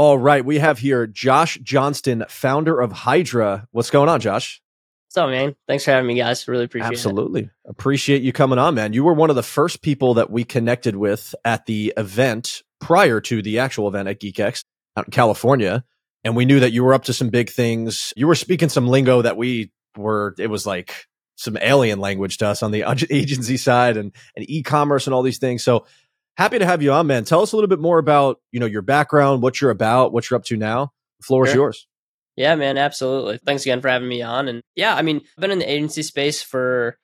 All right, we have here Josh Johnston, founder of Hydra. What's going on, Josh? What's up, man? Thanks for having me, guys. Really appreciate Absolutely. it. Absolutely. Appreciate you coming on, man. You were one of the first people that we connected with at the event prior to the actual event at GeekX out in California. And we knew that you were up to some big things. You were speaking some lingo that we were, it was like some alien language to us on the agency side and, and e-commerce and all these things. So happy to have you on, man. Tell us a little bit more about, you know, your background, what you're about, what you're up to now. The floor sure. is yours. Yeah, man, absolutely. Thanks again for having me on. And yeah, I mean, I've been in the agency space for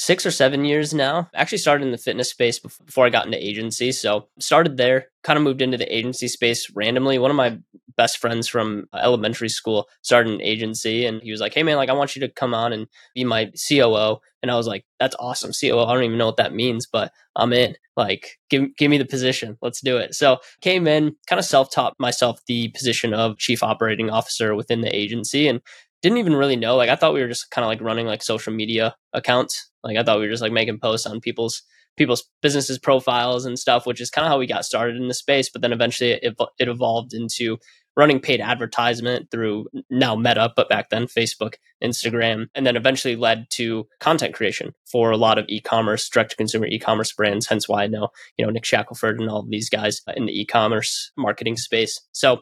six or seven years now. I actually started in the fitness space before I got into agency. So started there, kind of moved into the agency space randomly. One of my best friends from uh, elementary school started an agency and he was like, Hey man, like I want you to come on and be my COO. And I was like, that's awesome. COO. I don't even know what that means, but I'm in. Like, give, give me the position. Let's do it. So came in, kind of self-taught myself the position of chief operating officer within the agency and didn't even really know. Like I thought we were just kind of like running like social media accounts. Like I thought we were just like making posts on people's people's businesses profiles and stuff, which is kind of how we got started in the space. But then eventually it, it evolved into running paid advertisement through now Meta, but back then Facebook, Instagram, and then eventually led to content creation for a lot of e-commerce, direct to consumer e-commerce brands. Hence why I know, you know, Nick Shackelford and all of these guys in the e-commerce marketing space. So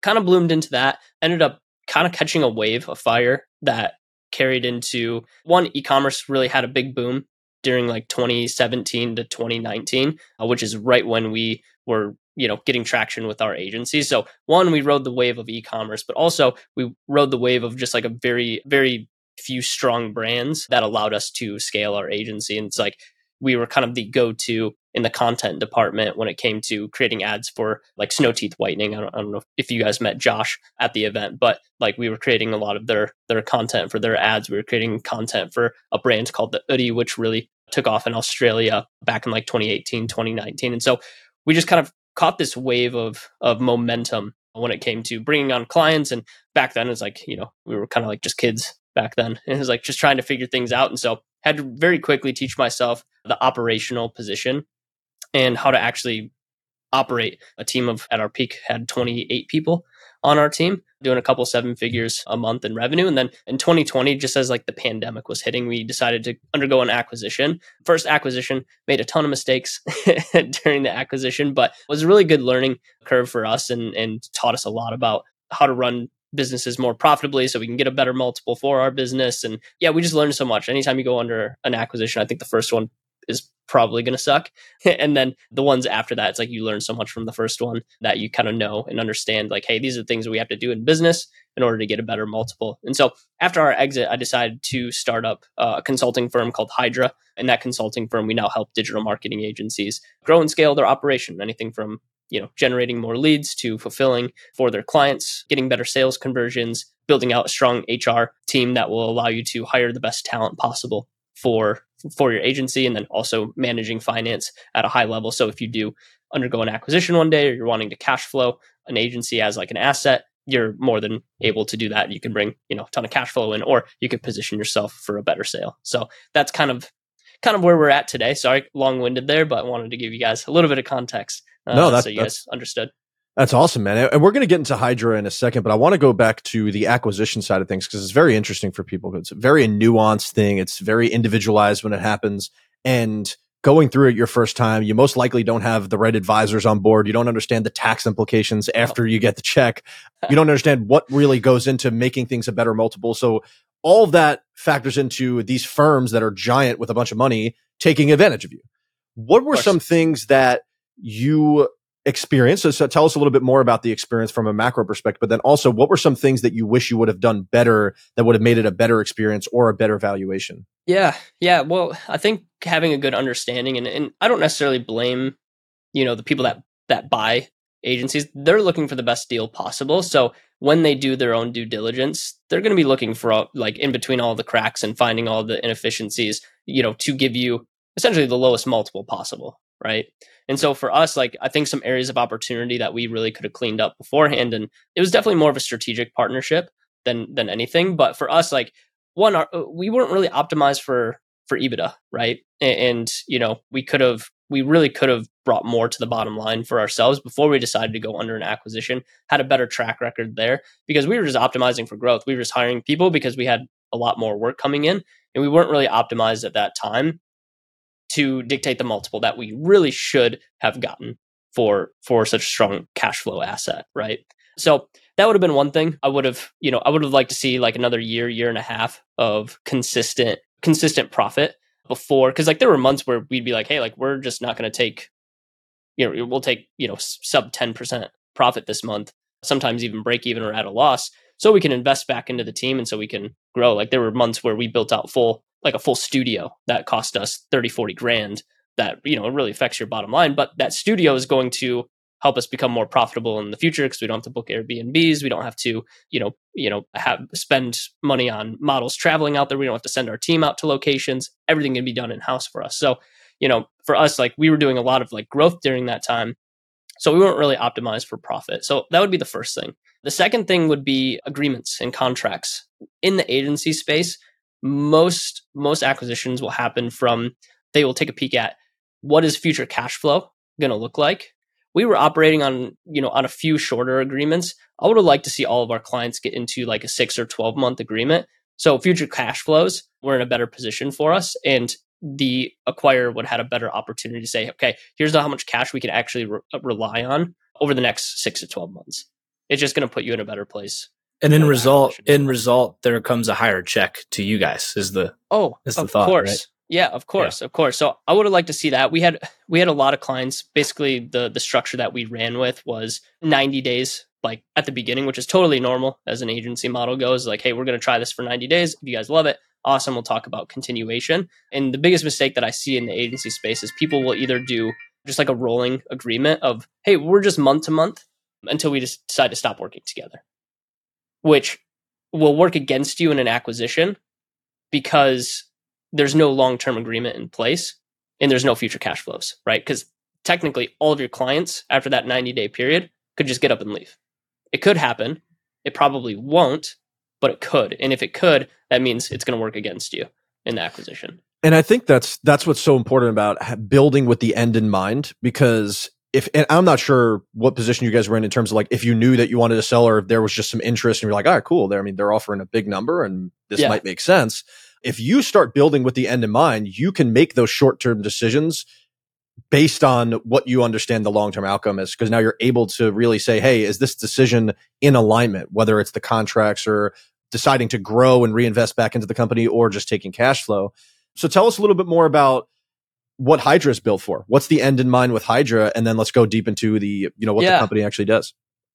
kind of bloomed into that, ended up kind of catching a wave of fire that carried into one e-commerce really had a big boom during like 2017 to 2019 uh, which is right when we were you know getting traction with our agency so one we rode the wave of e-commerce but also we rode the wave of just like a very very few strong brands that allowed us to scale our agency. And it's like we were kind of the go-to in the content department when it came to creating ads for like snow teeth whitening. I don't, I don't, know if you guys met Josh at the event, but like we were creating a lot of their their content for their ads. We were creating content for a brand called the Oodie, which really took off in Australia back in like 2018, 2019. And so we just kind of caught this wave of of momentum when it came to bringing on clients. And back then, it's like you know we were kind of like just kids back then. It was like just trying to figure things out. And so had to very quickly teach myself the operational position and how to actually operate a team of at our peak had 28 people on our team doing a couple seven figures a month in revenue. And then in 2020 just as like the pandemic was hitting we decided to undergo an acquisition. First acquisition made a ton of mistakes during the acquisition but was a really good learning curve for us and and taught us a lot about how to run businesses more profitably so we can get a better multiple for our business. And yeah we just learned so much. Anytime you go under an acquisition i think the first one is probably going to suck. and then the ones after that, it's like you learn so much from the first one that you kind of know and understand, like, hey, these are the things we have to do in business in order to get a better multiple. And so after our exit, I decided to start up uh, a consulting firm called Hydra. And that consulting firm, we now help digital marketing agencies grow and scale their operation, anything from you know generating more leads to fulfilling for their clients getting better sales conversions building out a strong hr team that will allow you to hire the best talent possible for for your agency and then also managing finance at a high level. So if you do undergo an acquisition one day or you're wanting to cash flow an agency as like an asset, you're more than able to do that. You can bring, you know, a ton of cash flow in or you could position yourself for a better sale. So that's kind of kind of where we're at today. Sorry, long-winded there, but I wanted to give you guys a little bit of context. Uh, no, that's, so you guys understood. That's awesome, man. And we're going to get into Hydra in a second, but I want to go back to the acquisition side of things because it's very interesting for people. It's a very nuanced thing. It's very individualized when it happens. And going through it your first time, you most likely don't have the right advisors on board. You don't understand the tax implications oh. after you get the check. You don't understand what really goes into making things a better multiple. So all of that factors into these firms that are giant with a bunch of money taking advantage of you. What were some things that you experience. So, so, tell us a little bit more about the experience from a macro perspective, but then also what were some things that you wish you would have done better that would have made it a better experience or a better valuation? Yeah. Yeah. Well, I think having a good understanding and, and I don't necessarily blame, you know, the people that, that buy agencies, they're looking for the best deal possible. So when they do their own due diligence, they're going to be looking for all, like in between all the cracks and finding all the inefficiencies, you know, to give you essentially the lowest multiple possible. Right. And so for us, like I think some areas of opportunity that we really could have cleaned up beforehand, and it was definitely more of a strategic partnership than than anything. But for us, like one, our, uh, we weren't really optimized for for EBITDA, right? And, and you know, we could have we really could have brought more to the bottom line for ourselves before we decided to go under an acquisition, had a better track record there because we were just optimizing for growth. We were just hiring people because we had a lot more work coming in and we weren't really optimized at that time to dictate the multiple that we really should have gotten for for such a strong cash flow asset, right? So that would have been one thing. I would have, you know, I would have liked to see like another year, year and a half of consistent consistent profit before because like there were months where we'd be like hey like we're just not going to take you know we'll take you know sub 10% profit this month sometimes even break even or at a loss so we can invest back into the team and so we can grow like there were months where we built out full like a full studio that cost us 30 40 grand that you know it really affects your bottom line but that studio is going to help us become more profitable in the future because we don't have to book Airbnbs. We don't have to, you know, you know, have spend money on models traveling out there. We don't have to send our team out to locations. Everything can be done in house for us. So, you know, for us, like we were doing a lot of like growth during that time. So we weren't really optimized for profit. So that would be the first thing. The second thing would be agreements and contracts. In the agency space, most most acquisitions will happen from they will take a peek at what is future cash flow going to look like? We were operating on you know on a few shorter agreements. I would have liked to see all of our clients get into like a six or 12 month agreement. So future cash flows were in a better position for us and the acquirer would have had a better opportunity to say okay here's how much cash we can actually re- uh, rely on over the next six to 12 months. It's just going to put you in a better place and in result in result there comes a higher check to you guys is the oh is the of thought, course right? Yeah, of course, yeah. of course. So I would have liked to see that. We had we had a lot of clients. Basically, the the structure that we ran with was 90 days, like at the beginning, which is totally normal as an agency model goes. Like, hey, we're going to try this for 90 days. If you guys love it, awesome. We'll talk about continuation. And the biggest mistake that I see in the agency space is people will either do just like a rolling agreement of, hey, we're just month to month until we just decide to stop working together, which will work against you in an acquisition because there's no long term agreement in place and there's no future cash flows, right? Because technically, all of your clients after that 90 day period could just get up and leave. It could happen. It probably won't, but it could. And if it could, that means it's going to work against you in the acquisition. And I think that's that's what's so important about building with the end in mind because if and I'm not sure what position you guys were in in terms of like if you knew that you wanted to sell or if there was just some interest and you're like, all right, cool. There, I mean, they're offering a big number and this yeah. might make sense. If you start building with the end in mind, you can make those short term decisions based on what you understand the long term outcome is. Because now you're able to really say, hey, is this decision in alignment, whether it's the contracts or deciding to grow and reinvest back into the company or just taking cash flow. So tell us a little bit more about what Hydra is built for. What's the end in mind with Hydra? And then let's go deep into the, you know, what yeah. the company actually does.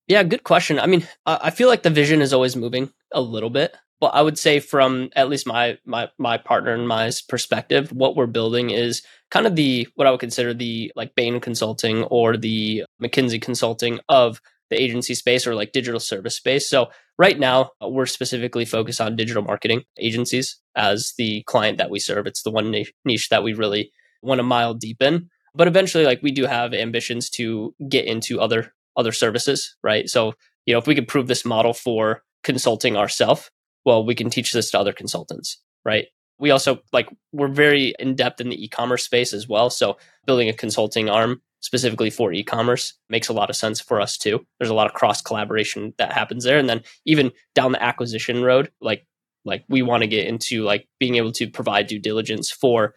Yeah, good question. I mean, I feel like the vision is always moving a little bit. But I would say from at least my my my partner and my perspective, what we're building is kind of the what I would consider the like Bain consulting or the McKinsey consulting of the agency space or like digital service space. So right now uh, we're specifically focused on digital marketing agencies as the client that we serve. It's the one niche that we really want to mile deep in. But eventually like we do have ambitions to get into other other services, right? So, you know, if we could prove this model for consulting ourselves well, we can teach this to other consultants, right? We also like we're very in depth in the e-commerce space as well. So building a consulting arm specifically for e-commerce makes a lot of sense for us too. There's a lot of cross collaboration that happens there. And then even down the acquisition road, like like we want to get into like being able to provide due diligence for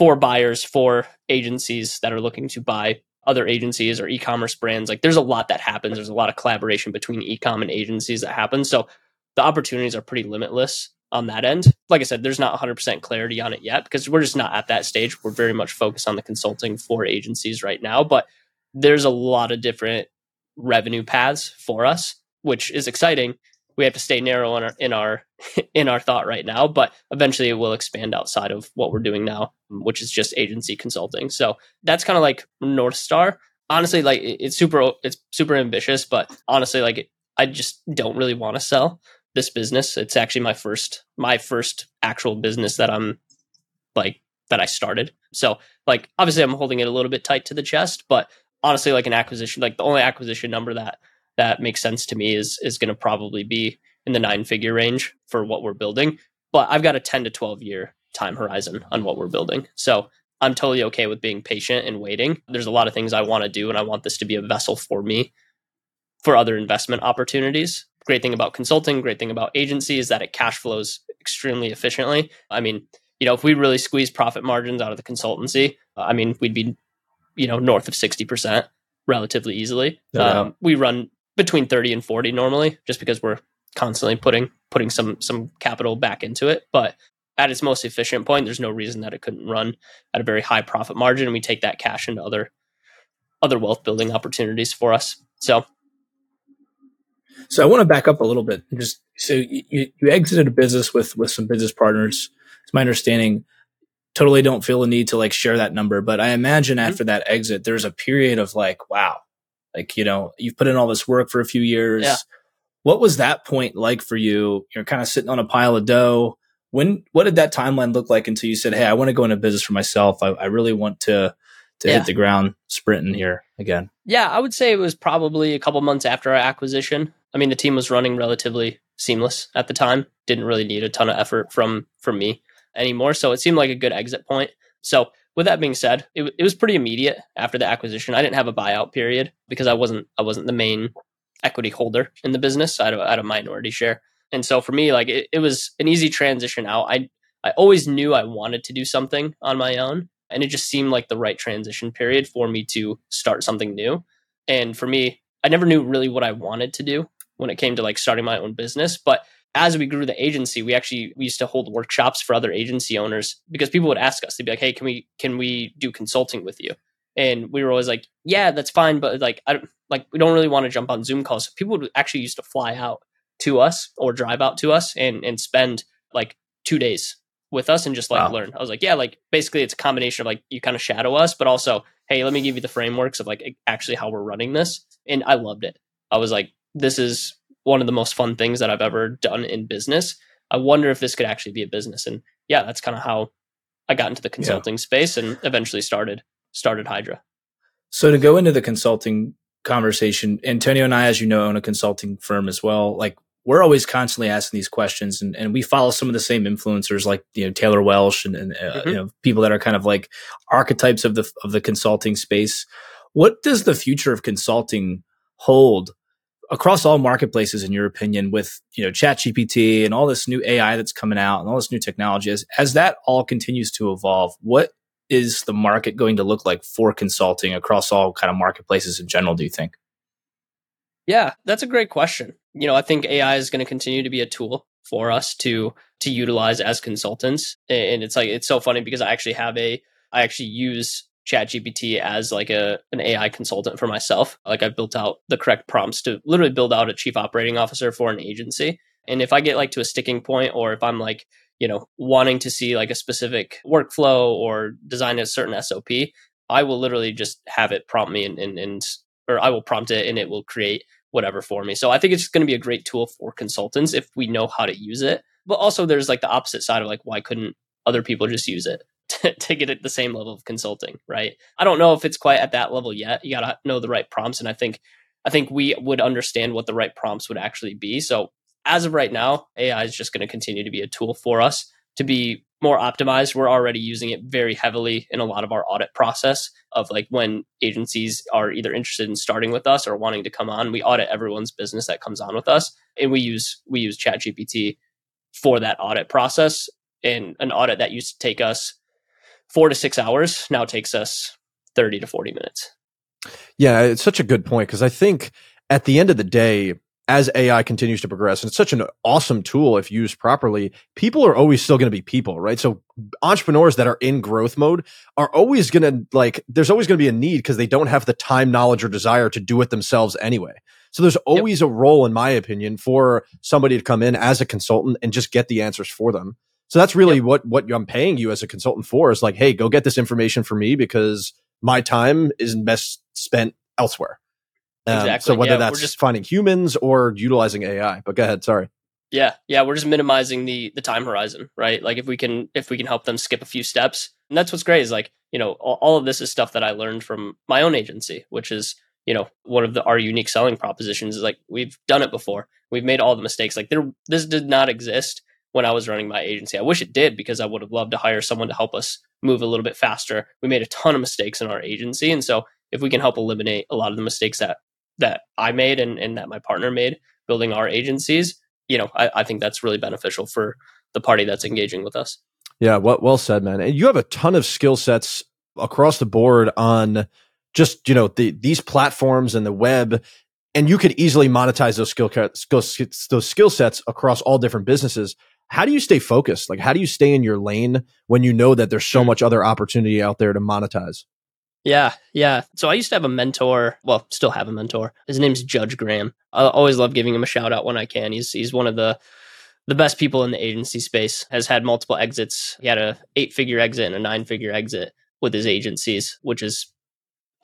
for buyers, for agencies that are looking to buy other agencies or e-commerce brands. Like there's a lot that happens. There's a lot of collaboration between e-com and agencies that happens. So the opportunities are pretty limitless on that end. Like I said, there's not 100% clarity on it yet because we're just not at that stage. We're very much focused on the consulting for agencies right now, but there's a lot of different revenue paths for us, which is exciting. We have to stay narrow in our in our in our thought right now, but eventually it will expand outside of what we're doing now, which is just agency consulting. So that's kind of like North Star. Honestly, like it's super it's super ambitious, but honestly, like I just don't really want to sell this business. It's actually my first my first actual business that I'm like that I started. So like obviously I'm holding it a little bit tight to the chest, but honestly like an acquisition like the only acquisition number that that makes sense to me is is going to probably be in the nine figure range for what we're building. But I've got a 10 to 12 year time horizon on what we're building. So I'm totally okay with being patient and waiting. There's a lot of things I want to do, and I want this to be a vessel for me for other investment opportunities. Great thing about consulting, great thing about agency is that it cash flows extremely efficiently. I mean, you know, if we really squeeze profit margins out of the consultancy, uh, I mean, we'd be, you know, north of 60% relatively easily. Yeah. Um, we run between 30 and 40 normally just because we're constantly putting putting some some capital back into it but at its most efficient point there's no reason that it couldn't run at a very high profit margin and we take that cash into other other wealth building opportunities for us so So I want to back up a little bit. Just so you, you exited a business with with some business partners. It's my understanding. Totally don't feel a need to like share that number, but I imagine Mhm. after that exit, there's a period of like, wow, like you know, you've put in all this work for a few years. Yeah. What was that point like for you? You're kind of sitting on a pile of dough. When what did that timeline look like until you said, "Hey, I want to go into business for myself. I, I really want to to Yeah. hit the ground sprinting here again." yeah i would say it was probably a couple months after our acquisition i mean the team was running relatively seamless at the time didn't really need a ton of effort from from me anymore so it seemed like a good exit point so with that being said it, it was pretty immediate after the acquisition. I didn't have a buyout period because i wasn't i wasn't the main equity holder in the business. I had a, I had a minority share. And so for me like it, it was an easy transition out. I i always knew i wanted to do something on my own and it just seemed like the right transition period for me to start something new. And for me i never knew really what i wanted to do when it came to like starting my own business but as we grew the agency we actually we used to hold workshops for other agency owners because people would ask us they'd be like hey can we can we do consulting with you and we were always like yeah that's fine but like i don't like we don't really want to jump on zoom calls so people would actually used to fly out to us or drive out to us and and spend like two days with us and just like Wow. learn. I was like, yeah, like basically it's a combination of like you kind of shadow us, but also, hey, let me give you the frameworks of like actually how we're running this. And I loved it. I was like, this is one of the most fun things that I've ever done in business. I wonder if this could actually be a business. And yeah, that's kind of how I got into the consulting space and eventually started started Hydra. So to go into the consulting conversation, Antonio and I, as you know, own a consulting firm as well. Like we're always constantly asking these questions, and, and we follow some of the same influencers, like you know Taylor Welch and, and uh, Mhm. you know people that are kind of like archetypes of the of the consulting space. What does the future of consulting hold across all marketplaces, in your opinion, with you know ChatGPT and all this new AI that's coming out and all this new technology? As as that all continues to evolve, what is the market going to look like for consulting across all kind of marketplaces in general, do you think? Yeah, that's a great question. You know, I think AI is going to continue to be a tool for us to to utilize as consultants. And it's like it's so funny because I actually have a I actually use ChatGPT as like a an AI consultant for myself. Like I've built out the correct prompts to literally build out a chief operating officer for an agency. And if I get like to a sticking point or if I'm like, you know, wanting to see like a specific workflow or design a certain SOP, I will literally just have it prompt me and, and, and or I will prompt it and it will create whatever for me. So I think it's going to be a great tool for consultants if we know how to use it. But also there's like the opposite side of like why couldn't other people just use it to, get at the same level of consulting, right? I don't know if it's quite at that level yet. You got to know the right prompts and I think I think we would understand what the right prompts would actually be. So as of right now, AI is just going to continue to be a tool for us to be more optimized. We're already using it very heavily in a lot of our audit process of like when agencies are either interested in starting with us or wanting to come on, we audit everyone's business that comes on with us. And we use we use ChatGPT for that audit process. And an audit that used to take us four to six hours now takes us 30 to 40 minutes. Yeah, it's such a good point because I think at the end of the day, as AI continues to progress, and it's such an awesome tool if used properly, people are always still going to be people, right? So entrepreneurs that are in growth mode are always going to like, there's always going to be a need because they don't have the time, knowledge, or desire to do it themselves anyway. So there's always a role, in my opinion, for somebody to come in as a consultant and just get the answers for them. So that's really what what I'm paying you as a consultant for is like, hey, go get this information for me because my time is best spent elsewhere. Um, Exactly. So whether Yeah, that's just- finding humans or utilizing AI. But go ahead. Sorry. Yeah, yeah, we're just minimizing the the time horizon, right? Like if we can if we can help them skip a few steps, and that's what's great is like you know all, all of this is stuff that I learned from my own agency, which is you know one of the our unique selling propositions is like we've done it before, we've made all the mistakes. Like there, this did not exist when I was running my agency. I wish it did because I would have loved to hire someone to help us move a little bit faster. We made a ton of mistakes in our agency. And so if we can help eliminate a lot of the mistakes that that I made and, and that my partner made building our agencies, you know, I, I think that's really beneficial for the party that's engaging with us. Yeah, well, well said, man. And you have a ton of skill sets across the board on just you know the, these platforms and the web and you could easily monetize those skill those skill sets across all different businesses how do you stay focused? Like how do you stay in your lane when you know that there's so hmm. much other opportunity out there to monetize? Yeah yeah. So i used to have a mentor well still have a mentor. His name's judge graham. I always love giving him a shout out when i can. He's he's one of the the best people in the agency space. Has had multiple exits. He had a eight figure exit and a nine figure exit with his agencies which is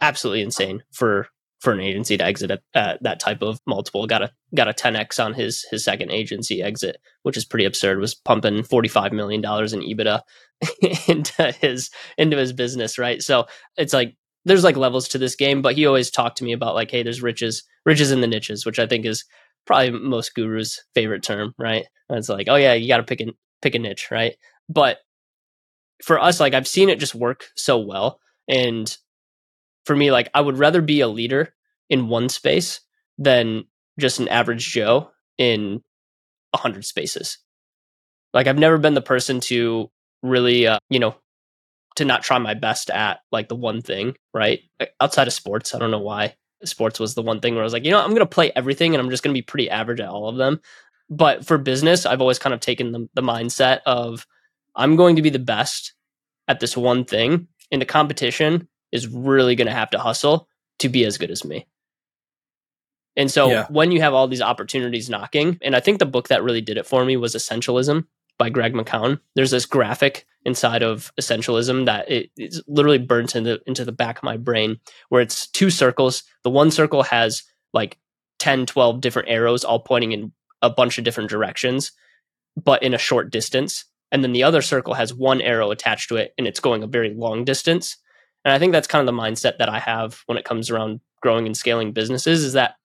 absolutely insane for for an agency to exit at, at, that type of multiple. Got a got a 10x on his his second agency exit, which is pretty absurd. Was pumping 45 million dollars in EBITDA into his into his business, right? So it's like there's like levels to this game, but he always talked to me about like, hey, there's riches, riches in the niches, which I think is probably most gurus' favorite term, right? And it's like, oh yeah, you got to pick a pick a niche, right? But for us, like I've seen it just work so well, and for me, like I would rather be a leader in one space than just an average Joe in a hundred spaces. Like I've never been the person to really, uh, you know, to not try my best at like the one thing, right? Outside of sports, I don't know why sports was the one thing where I was like, you know, I'm going to play everything and I'm just going to be pretty average at all of them. But for business, I've always kind of taken the, the mindset of I'm going to be the best at this one thing. In the competition, is really going to have to hustle to be as good as me. And so yeah. when you have all these opportunities knocking, and I think the book that really did it for me was Essentialism by Greg McKeown. There's this graphic inside of Essentialism that it, it's literally burnt into into the back of my brain where it's two circles. The one circle has like 10, 12 different arrows all pointing in a bunch of different directions, but in a short distance. And then the other circle has one arrow attached to it and it's going a very long distance. And I think that's kind of the mindset that I have when it comes around growing and scaling businesses is that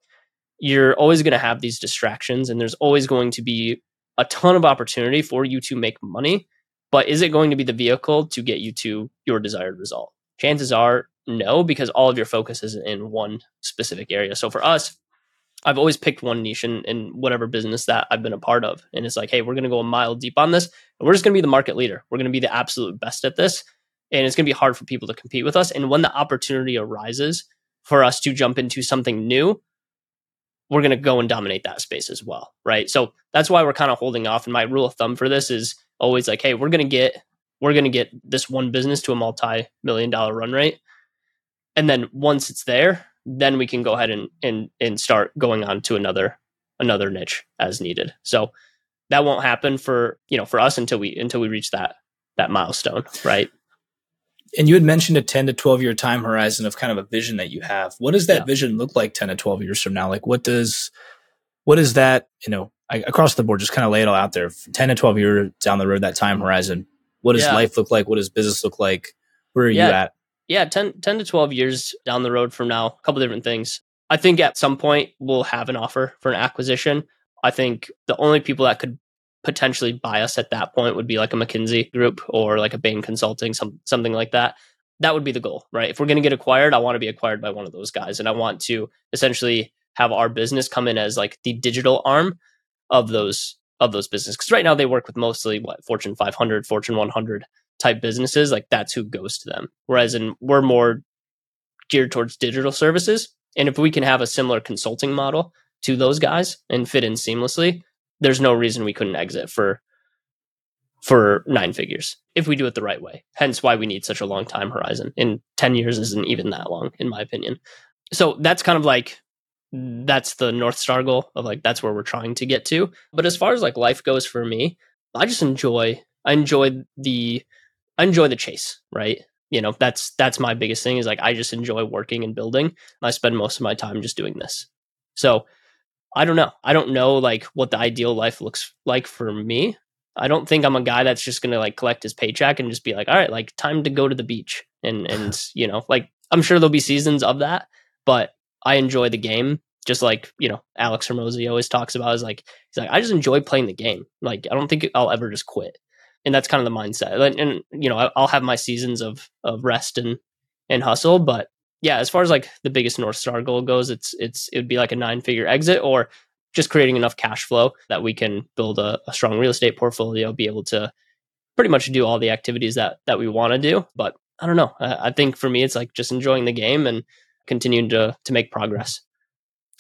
you're always going to have these distractions and there's always going to be a ton of opportunity for you to make money. But is it going to be the vehicle to get you to your desired result? Chances are no, because all of your focus is in one specific area. So for us, I've always picked one niche in, in whatever business that I've been a part of. And it's like, hey, we're going to go a mile deep on this. And we're just going to be the market leader. We're going to be the absolute best at this and it's going to be hard for people to compete with us. And when the opportunity arises for us to jump into something new, we're going to go and dominate that space as well, right? So that's why we're kind of holding off. And my rule of thumb for this is always like, hey, we're going to get we're going to get this one business to a multi-million dollar run rate, and then once it's there, then we can go ahead and and and start going on to another another niche as needed. So that won't happen for you know for us until we until we reach that that milestone, right? And you had mentioned a 10 to 12 year time horizon of kind of a vision that you have. What does that yeah. vision look like 10 to 12 years from now? Like what does, what is that, you know, I, across the board, just kind of lay it all out there 10 to 12 years down the road, that time horizon. What does yeah. life look like? What does business look like? Where are yeah. you at? Yeah, 10, 10 to 12 years down the road from now, a couple different things. I think at some point we'll have an offer for an acquisition. I think the only people that could potentially buy us at that point would be like a McKinsey group or like a Bain Consulting, some something like that. That would be the goal, right? If we're going to get acquired, I want to be acquired by one of those guys, and I want to essentially have our business come in as like the digital arm of those of those businesses. Because right now they work with mostly what Fortune 500, Fortune 100 type businesses. Like that's who goes to them. Whereas in we're more geared towards digital services, and if we can have a similar consulting model to those guys and fit in seamlessly, there's no reason we couldn't exit for for nine figures if we do it the right way. Hence why we need such a long time horizon. And 10 years isn't even that long, in my opinion. So that's kind of like that's the North Star goal of like that's where we're trying to get to. But as far as like life goes for me, I just enjoy I enjoy the I enjoy the chase, right? You know, that's that's my biggest thing is like I just enjoy working and building. I spend most of my time just doing this. So I don't know. I don't know like what the ideal life looks like for me. I don't think I'm a guy that's just gonna like collect his paycheck and just be like, all right, like time to go to the beach. And and you know, like I'm sure there'll be seasons of that, but I enjoy the game just like you know Alex Hormozi always talks about is like he's like I just enjoy playing the game. Like I don't think I'll ever just quit, and that's kind of the mindset. And, and you know I'll have my seasons of of rest and and hustle, but yeah, as far as like the biggest North Star goal goes, it's it's it would be like a nine figure exit or just creating enough cash flow that we can build a, a strong real estate portfolio, be able to pretty much do all the activities that that we want to do. But I don't know. I, I think for me, it's like just enjoying the game and continuing to to make progress.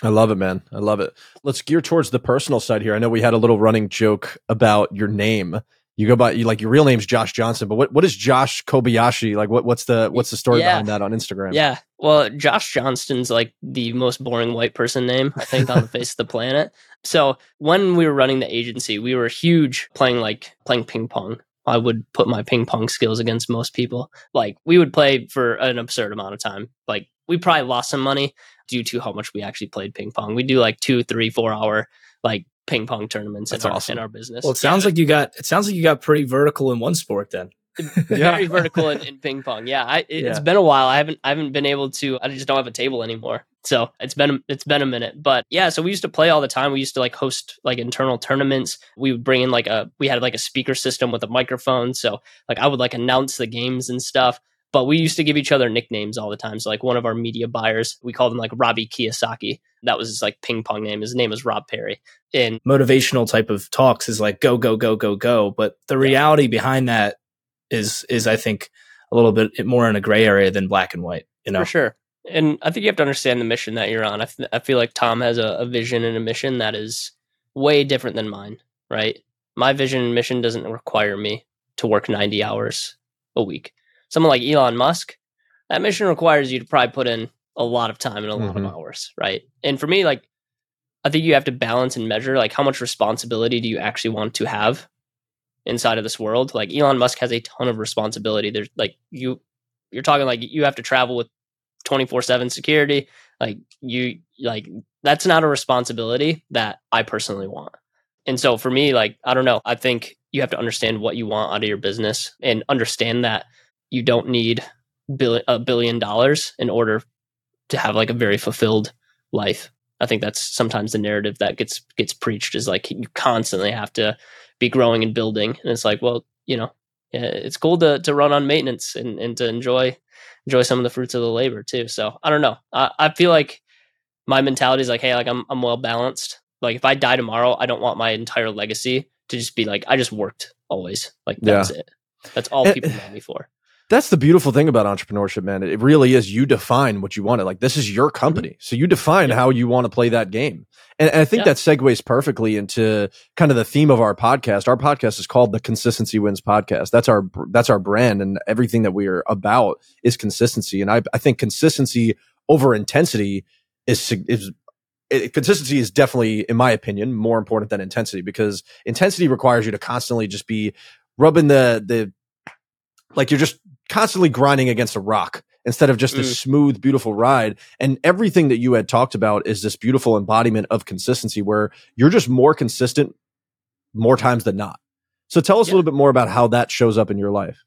I love it, man. I love it. Let's gear towards the personal side here. I know we had a little running joke about your name. You go by you like your real name's Josh Johnson, but what, what is Josh Kobayashi? Like what what's the what's the story Yeah. behind that on Instagram? Yeah. Well, Josh Johnston's like the most boring white person name, I think, on the face of the planet. So when we were running the agency, we were huge playing like playing ping pong. I would put my ping pong skills against most people. Like we would play for an absurd amount of time. Like we probably lost some money due to how much we actually played ping pong. We do like two, three, four hour like ping pong tournaments That's in, our, awesome. in our business. Well, it sounds like you got it sounds like you got pretty vertical in one sport then. very vertical in, in ping pong. Yeah, I, it, it's Yeah. been a while. I haven't I haven't been able to. I just don't have a table anymore. So it's been it's been a minute. But yeah, so we used to play all the time. We used to like host like internal tournaments. We would bring in like a we had like a speaker system with a microphone. So like I would like announce the games and stuff. But we used to give each other nicknames all the time. So like one of our media buyers, we called him like Robbie Kiyosaki. That was his like ping pong name. His name was Rob Perry. And Motivational type of talks is like go go go go go, but the reality behind that is is I think a little bit more in a gray area than black and white. You know, For sure. And I think you have to understand the mission that you're on. I, f- I feel like Tom has a, a vision and a mission that is way different than mine, right? My vision and mission doesn't require me to work 90 hours a week. Someone like Elon Musk, that mission requires you to probably put in a lot of time and a lot Mhm. of hours, right? And for me, like, I think you have to balance and measure, like, how much responsibility do you actually want to have inside of this world? Like, Elon Musk has a ton of responsibility. There's like, you, you're talking like you have to travel with 24 7 security like you like that's not a responsibility that i personally want and so for me like i don't know i think you have to understand what you want out of your business and understand that you don't need a billion dollars in order to have like a very fulfilled life i think that's sometimes the narrative that gets gets preached is like you constantly have to be growing and building and it's like well you know it's cool to, to run on maintenance and, and to enjoy enjoy some of the fruits of the labor too. So I don't know. I, I feel like my mentality is like, hey, like I'm I'm well balanced. Like if I die tomorrow, I don't want my entire legacy to just be like I just worked always. Like that's it. That's all Eh, people know me for. That's the beautiful thing about entrepreneurship, man. It really is you define what you want. It like this is your company. Mm-hmm. So you define Yeah. how you want to play that game. And, and I think Yeah. that segues perfectly into kind of the theme of our podcast. Our podcast is called the Consistency Wins Podcast. That's our that's our brand and everything that we are about is consistency. And I, I think consistency over intensity is is it, consistency is definitely, in my opinion, more important than intensity because intensity requires you to constantly just be rubbing the the like you're just constantly grinding against a rock instead of just Mm. smooth, beautiful ride. And everything that you had talked about is this beautiful embodiment of consistency where you're just more consistent more times than not. So tell us a little bit more about how that shows up in your life.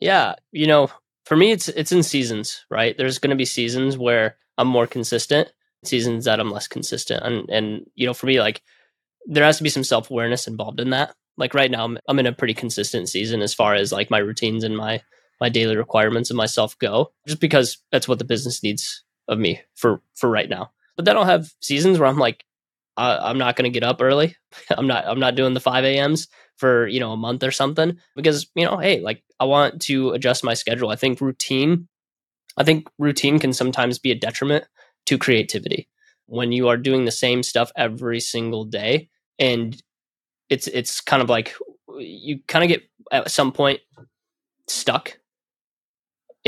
Yeah, you know, for me, it's it's in seasons, right? There's going to be seasons where I'm more consistent, seasons that I'm less consistent, and and you know, for me, like there has to be some self awareness involved in that. Like right now, I'm I'm in a pretty consistent season as far as like my routines and my my daily requirements of myself go, just because that's what the business needs of me for for right now. But then I'll have seasons where I'm like, I, I'm not going to get up early. I'm not I'm not doing the five a.m.s for you know a month or something because you know hey like i want to adjust my schedule i think routine i think routine can sometimes be a detriment to creativity when you are doing the same stuff every single day and it's it's kind of like you kind of get at some point stuck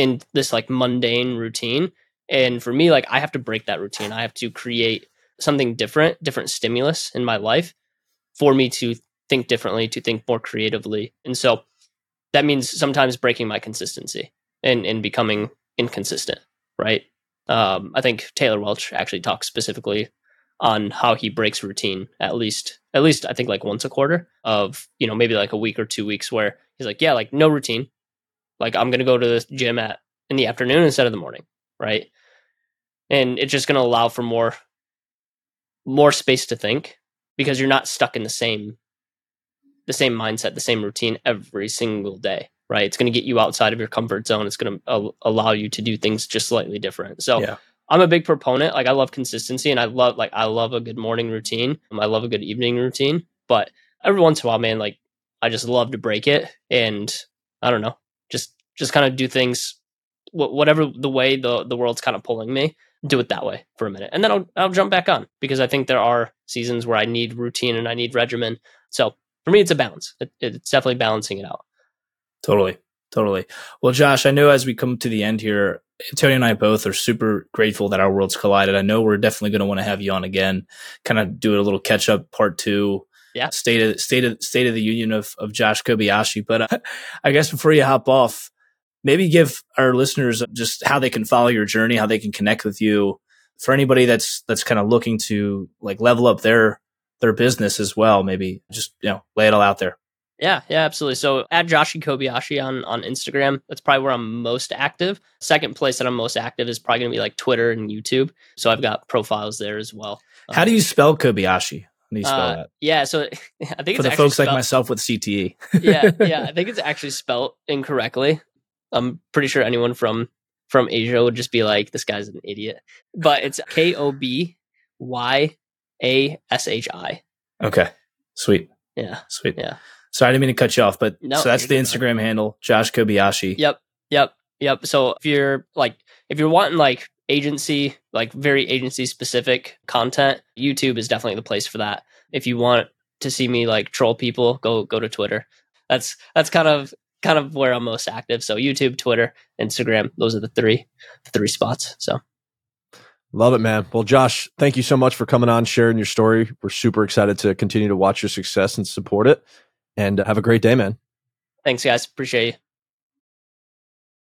in this like mundane routine and for me like i have to break that routine i have to create something different different stimulus in my life for me to think differently, to think more creatively. And so that means sometimes breaking my consistency and, and becoming inconsistent, right? Um, I think Taylor Welch actually talks specifically on how he breaks routine at least at least I think like once a quarter of, you know, maybe like a week or two weeks where he's like, Yeah, like no routine. Like I'm gonna go to the gym at in the afternoon instead of the morning, right? And it's just gonna allow for more more space to think because you're not stuck in the same the same mindset, the same routine every single day, right? It's going to get you outside of your comfort zone. It's going to allow you to do things just slightly different. So yeah. I'm a big proponent. Like I love consistency and I love like I love a good morning routine. I love a good evening routine, but every once in a while, man, like I just love to break it and I don't know, just kind of do things whatever the way the the world's kind of pulling me do it that way for a minute and then I'll I'll jump back on because I think there are seasons where I need routine and I need regimen. So for me, it's a balance. It, it's definitely balancing it out. Totally. Totally. Well, Josh, I know as we come to the end here, Tony and I both are super grateful that our worlds collided. I know we're definitely going to want to have you on again, kind of do a little catch up part two. Yeah. State of state of state of the union of of Josh Kobayashi. But uh, I guess before you hop off, maybe give our listeners just how they can follow your journey, how they can connect with you. For anybody that's that's kind of looking to like level up their their business as well, maybe just you know lay it all out there. Yeah, yeah, absolutely. So at Joshi Kobayashi on on Instagram, that's probably where I'm most active. Second place that I'm most active is probably gonna be like Twitter and YouTube. So I've got profiles there as well. How do you spell Kobayashi? How do you spell uh, that? Yeah, so I think for the folks spelled, like myself with CTE. yeah, yeah, I think it's actually spelled incorrectly. I'm pretty sure anyone from from Asia would just be like, "This guy's an idiot," but it's K O B Y A S H I. Okay, sweet. Yeah, sweet. Yeah. So I didn't mean to cut you off, but no, so that's the Instagram handle, Josh Kobayashi. Yep, yep, yep. So if you're like, if you're wanting like agency, like very agency specific content, YouTube is definitely the place for that. If you want to see me like troll people, go go to Twitter. That's that's kind of kind of where I'm most active. So YouTube, Twitter, Instagram, those are the three the three spots. So Love it, man. Well, Josh, thank you so much for coming on, sharing your story. We're super excited to continue to watch your success and support it. And have a great day, man. Thanks, guys. Appreciate you.